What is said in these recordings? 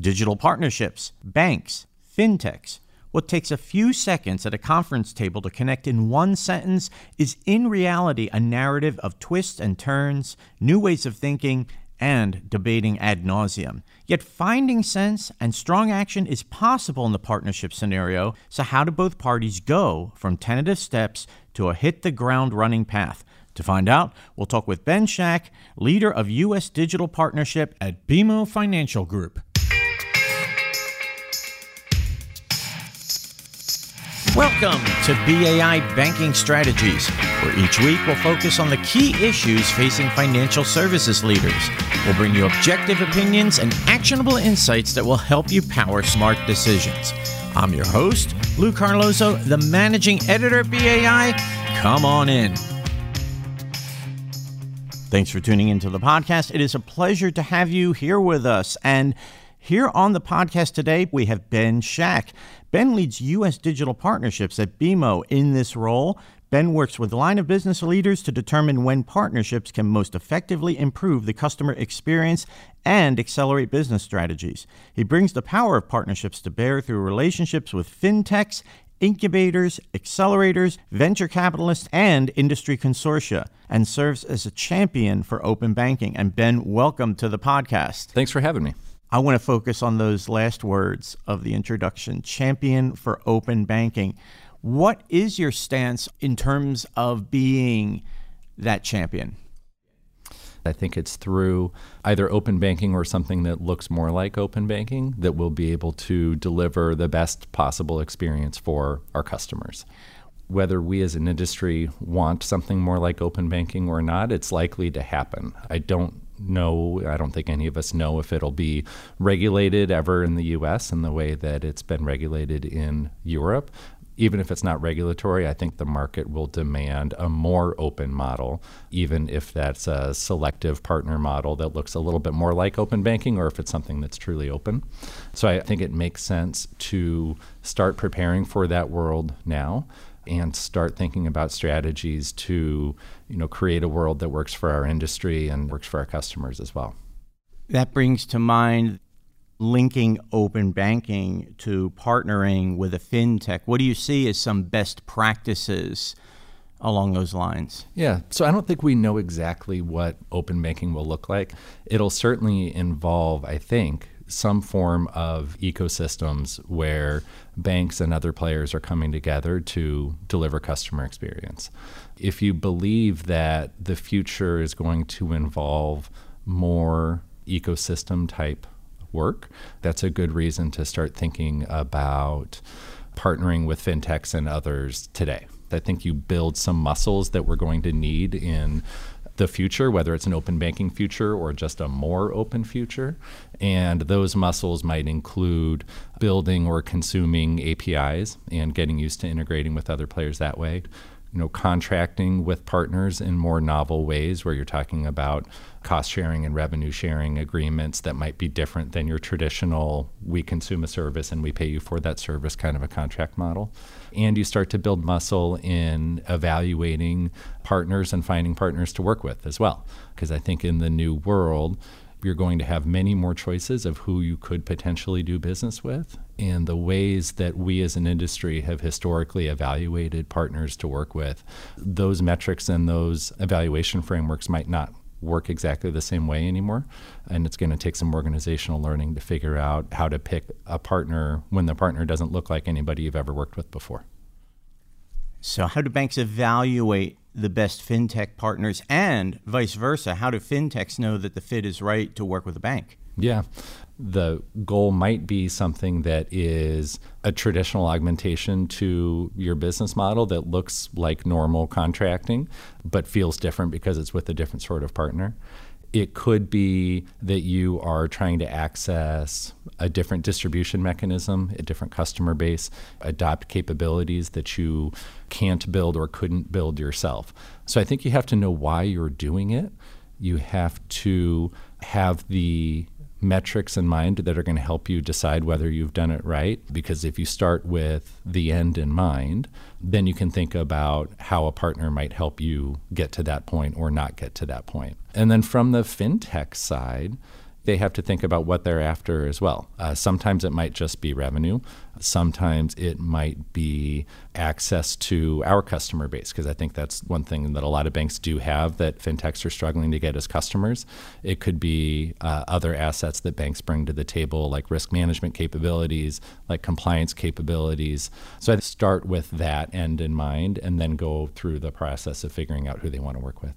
digital partnerships, banks, fintechs. What takes a few seconds at a conference table to connect in one sentence is in reality a narrative of twists and turns, new ways of thinking, and debating ad nauseum. Yet finding sense and strong action is possible in the partnership scenario. So, how do both parties go from tentative steps to a hit the ground running path? To find out, we'll talk with Ben Schack, leader of U.S. Digital Partnership at BMO Financial Group. Welcome to BAI Banking Strategies, where each week we'll focus on the key issues facing financial services leaders. We'll bring you objective opinions and actionable insights that will help you power smart decisions. I'm your host, Lou Carlozo, the managing editor at BAI. Come on in. Thanks for tuning into the podcast. It is a pleasure to have you here with us. And here on the podcast today, we have Ben Schack. Ben leads U.S. digital partnerships at BMO in this role. Ben works with line of business leaders to determine when partnerships can most effectively improve the customer experience and accelerate business strategies. He brings the power of partnerships to bear through relationships with fintechs, incubators, accelerators, venture capitalists, and industry consortia, and serves as a champion for open banking. And Ben, welcome to the podcast. Thanks for having me. I want to focus on those last words of the introduction champion for open banking. What is your stance in terms of being that champion? I think it's through either open banking or something that looks more like open banking that we'll be able to deliver the best possible experience for our customers. Whether we as an industry want something more like open banking or not, it's likely to happen. I don't know, I don't think any of us know if it'll be regulated ever in the US in the way that it's been regulated in Europe. Even if it's not regulatory, I think the market will demand a more open model, even if that's a selective partner model that looks a little bit more like open banking or if it's something that's truly open. So I think it makes sense to start preparing for that world now and start thinking about strategies to you know create a world that works for our industry and works for our customers as well. That brings to mind linking open banking to partnering with a fintech. What do you see as some best practices along those lines? Yeah, so I don't think we know exactly what open banking will look like. It'll certainly involve, I think, some form of ecosystems where banks and other players are coming together to deliver customer experience. If you believe that the future is going to involve more ecosystem type work, that's a good reason to start thinking about partnering with fintechs and others today. I think you build some muscles that we're going to need in the future, whether it's an open banking future or just a more open future. And those muscles might include building or consuming APIs and getting used to integrating with other players that way. You know, contracting with partners in more novel ways where you're talking about cost sharing and revenue sharing agreements that might be different than your traditional we consume a service and we pay you for that service kind of a contract model. And you start to build muscle in evaluating partners and finding partners to work with as well. Because I think in the new world, you're going to have many more choices of who you could potentially do business with. And the ways that we as an industry have historically evaluated partners to work with, those metrics and those evaluation frameworks might not work exactly the same way anymore. And it's going to take some organizational learning to figure out how to pick a partner when the partner doesn't look like anybody you've ever worked with before. So, how do banks evaluate the best fintech partners and vice versa? How do fintechs know that the fit is right to work with a bank? Yeah. The goal might be something that is a traditional augmentation to your business model that looks like normal contracting, but feels different because it's with a different sort of partner. It could be that you are trying to access a different distribution mechanism, a different customer base, adopt capabilities that you can't build or couldn't build yourself. So I think you have to know why you're doing it. You have to have the metrics in mind that are going to help you decide whether you've done it right. Because if you start with the end in mind, then you can think about how a partner might help you get to that point or not get to that point. And then from the fintech side, they have to think about what they're after as well. Uh, sometimes it might just be revenue. Sometimes it might be access to our customer base, because I think that's one thing that a lot of banks do have that fintechs are struggling to get as customers. It could be uh, other assets that banks bring to the table, like risk management capabilities, like compliance capabilities. So I start with that end in mind and then go through the process of figuring out who they want to work with.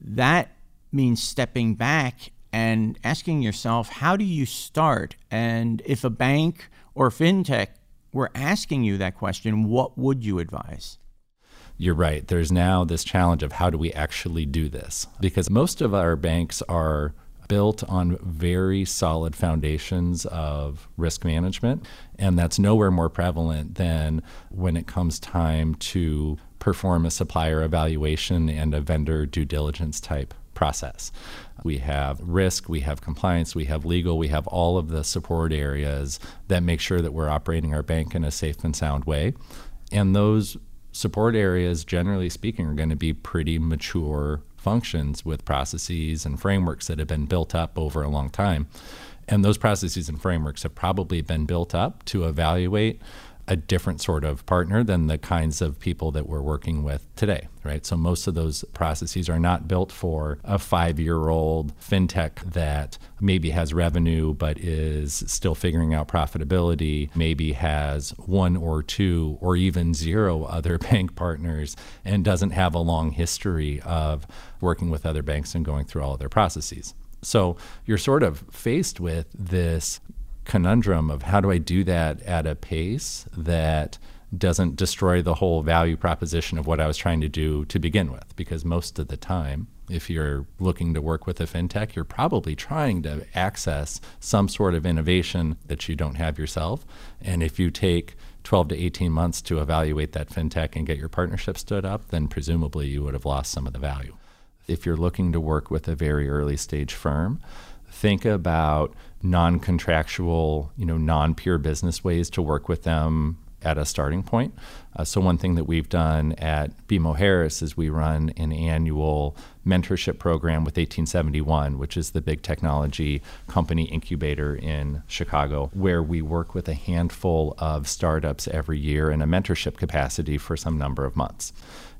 That means stepping back and asking yourself, how do you start? And if a bank or fintech were asking you that question, what would you advise? You're right. There's now this challenge of how do we actually do this? Because most of our banks are built on very solid foundations of risk management. And that's nowhere more prevalent than when it comes time to perform a supplier evaluation and a vendor due diligence type process. We have risk, we have compliance, we have legal, we have all of the support areas that make sure that we're operating our bank in a safe and sound way. And those support areas, generally speaking, are going to be pretty mature functions with processes and frameworks that have been built up over a long time. And those processes and frameworks have probably been built up to evaluate a different sort of partner than the kinds of people that we're working with today, right? So most of those processes are not built for a five year old fintech that maybe has revenue but is still figuring out profitability, maybe has one or two or even zero other bank partners, and doesn't have a long history of working with other banks and going through all of their processes. So you're sort of faced with this conundrum of how do I do that at a pace that doesn't destroy the whole value proposition of what I was trying to do to begin with. Because most of the time, if you're looking to work with a fintech, you're probably trying to access some sort of innovation that you don't have yourself. And if you take 12 to 18 months to evaluate that fintech and get your partnership stood up, then presumably you would have lost some of the value. If you're looking to work with a very early stage firm, think about non-contractual, you know, non-peer business ways to work with them at a starting point. Uh, so one thing that we've done at BMO Harris is we run an annual mentorship program with 1871, which is the big technology company incubator in Chicago, where we work with a handful of startups every year in a mentorship capacity for some number of months.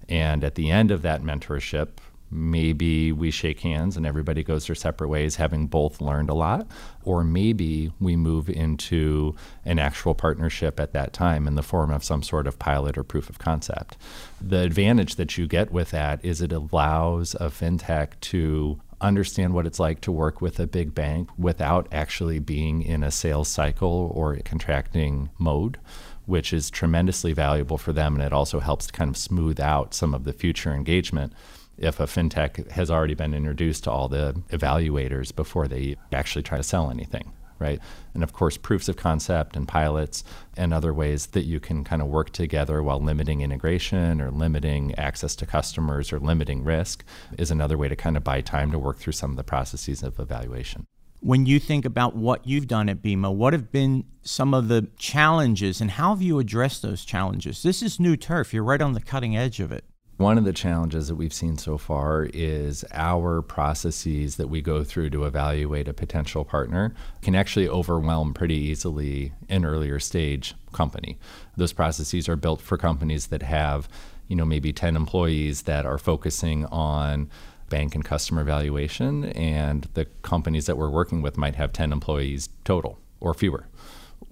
And at the end of that mentorship, maybe we shake hands and everybody goes their separate ways, having both learned a lot, or maybe we move into an actual partnership at that time in the form of some sort of pilot or proof of concept. The advantage that you get with that is it allows a fintech to understand what it's like to work with a big bank without actually being in a sales cycle or contracting mode which is tremendously valuable for them and it also helps to kind of smooth out some of the future engagement if a fintech has already been introduced to all the evaluators before they actually try to sell anything right and of course proofs of concept and pilots and other ways that you can kind of work together while limiting integration or limiting access to customers or limiting risk is another way to kind of buy time to work through some of the processes of evaluation when you think about what you've done at BMO, what have been some of the challenges and how have you addressed those challenges? This is new turf. You're right on the cutting edge of it. One of the challenges that we've seen so far is our processes that we go through to evaluate a potential partner can actually overwhelm pretty easily an earlier stage company. Those processes are built for companies that have, you know, maybe 10 employees that are focusing on bank and customer valuation and the companies that we're working with might have 10 employees total or fewer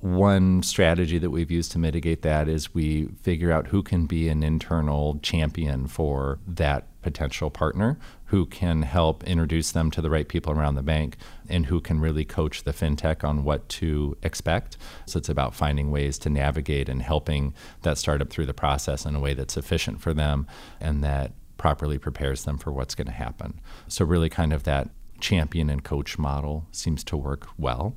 one strategy that we've used to mitigate that is we figure out who can be an internal champion for that potential partner who can help introduce them to the right people around the bank and who can really coach the fintech on what to expect. So it's about finding ways to navigate and helping that startup through the process in a way that's efficient for them and that properly prepares them for what's going to happen. So really kind of that champion and coach model seems to work well.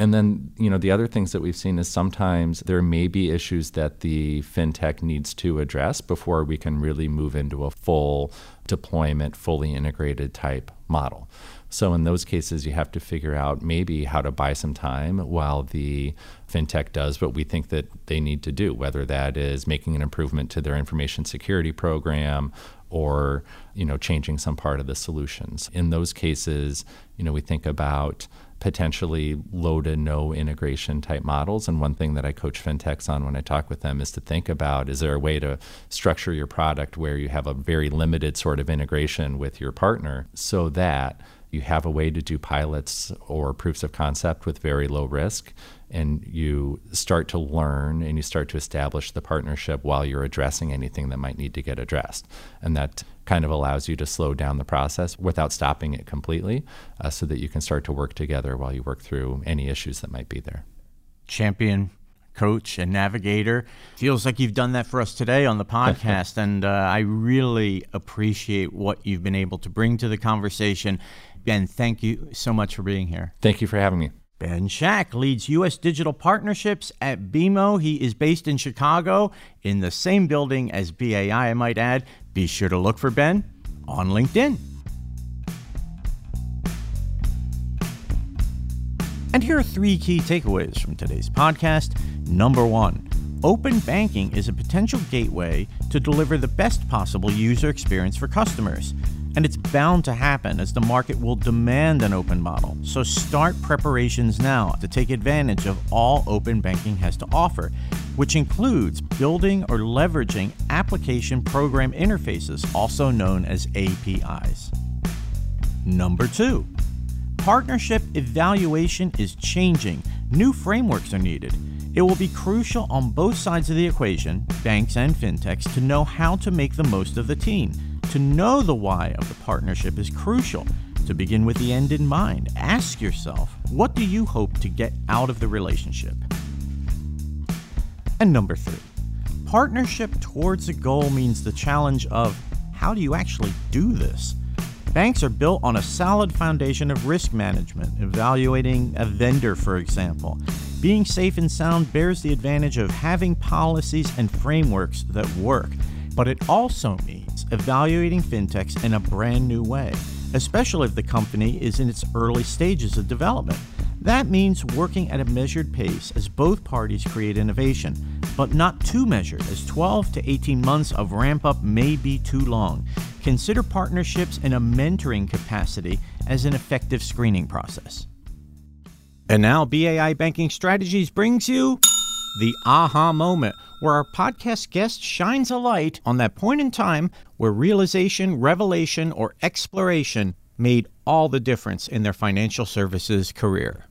And then, you know, the other things that we've seen is sometimes there may be issues that the fintech needs to address before we can really move into a full deployment, fully integrated type model. So in those cases, you have to figure out maybe how to buy some time while the fintech does what we think that they need to do, whether that is making an improvement to their information security program or you know changing some part of the solutions. In those cases, you know we think about potentially low to no integration type models. And one thing that I coach fintechs on when I talk with them is to think about is there a way to structure your product where you have a very limited sort of integration with your partner so that you have a way to do pilots or proofs of concept with very low risk and you start to learn and you start to establish the partnership while you're addressing anything that might need to get addressed. And that kind of allows you to slow down the process without stopping it completely uh, so that you can start to work together while you work through any issues that might be there. Champion coach and navigator. Feels like you've done that for us today on the podcast. and uh, I really appreciate what you've been able to bring to the conversation. Ben, thank you so much for being here. Thank you for having me. Ben Schack leads U.S. digital partnerships at BMO. He is based in Chicago in the same building as BAI, I might add. Be sure to look for Ben on LinkedIn. And here are three key takeaways from today's podcast. Number one, open banking is a potential gateway to deliver the best possible user experience for customers. And it's bound to happen as the market will demand an open model. So start preparations now to take advantage of all open banking has to offer, which includes building or leveraging application program interfaces, also known as APIs. Number two, partnership evaluation is changing. New frameworks are needed. It will be crucial on both sides of the equation, banks and fintechs, to know how to make the most of the team to know the why of the partnership is crucial. To begin with the end in mind, ask yourself what do you hope to get out of the relationship? And number three, partnership towards a goal means the challenge of how do you actually do this? Banks are built on a solid foundation of risk management, evaluating a vendor, for example. Being safe and sound bears the advantage of having policies and frameworks that work but it also means evaluating fintechs in a brand new way, especially if the company is in its early stages of development. That means working at a measured pace as both parties create innovation, but not too measured, as 12 to 18 months of ramp up may be too long. Consider partnerships in a mentoring capacity as an effective screening process. And now, BAI Banking Strategies brings you the aha moment where our podcast guest shines a light on that point in time where realization, revelation, or exploration made all the difference in their financial services career.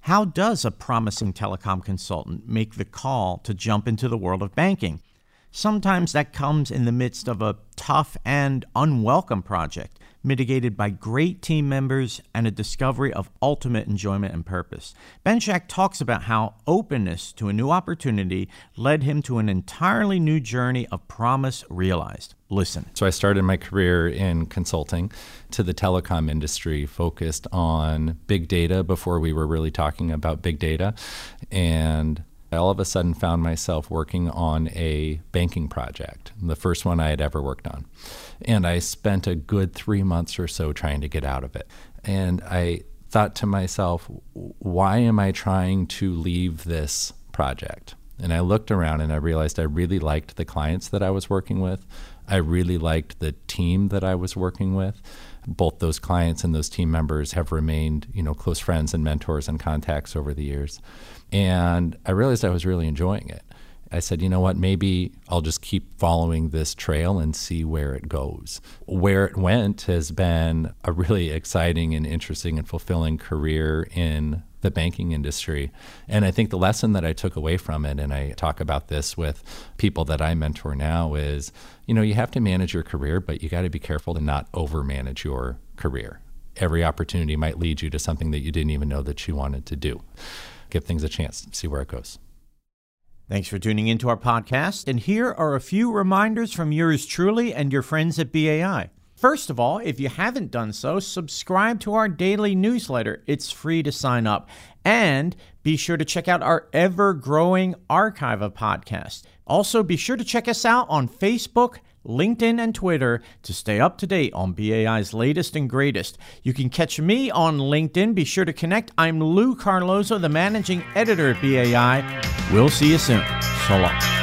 How does a promising telecom consultant make the call to jump into the world of banking? Sometimes that comes in the midst of a tough and unwelcome project mitigated by great team members and a discovery of ultimate enjoyment and purpose. Ben Schack talks about how openness to a new opportunity led him to an entirely new journey of promise realized. Listen. So I started my career in consulting to the telecom industry, focused on big data before we were really talking about big data. And I all of a sudden found myself working on a banking project, the first one I had ever worked on. And I spent a good three months or so trying to get out of it. And I thought to myself, why am I trying to leave this project? And I looked around and I realized I really liked the clients that I was working with. I really liked the team that I was working with. Both those clients and those team members have remained, you know, close friends and mentors and contacts over the years. And I realized I was really enjoying it. I said, you know what, maybe I'll just keep following this trail and see where it goes. Where it went has been a really exciting and interesting and fulfilling career in the banking industry. And I think the lesson that I took away from it, and I talk about this with people that I mentor now, is you know, you have to manage your career, but you got to be careful to not over manage your career. Every opportunity might lead you to something that you didn't even know that you wanted to do give things a chance, see where it goes. Thanks for tuning into our podcast. And here are a few reminders from yours truly and your friends at BAI. First of all, if you haven't done so, subscribe to our daily newsletter. It's free to sign up. And be sure to check out our ever growing archive of podcasts. Also, be sure to check us out on Facebook, LinkedIn, and Twitter to stay up to date on BAI's latest and greatest. You can catch me on LinkedIn. Be sure to connect. I'm Lou Carlozo, the managing editor at BAI. We'll see you soon. So long.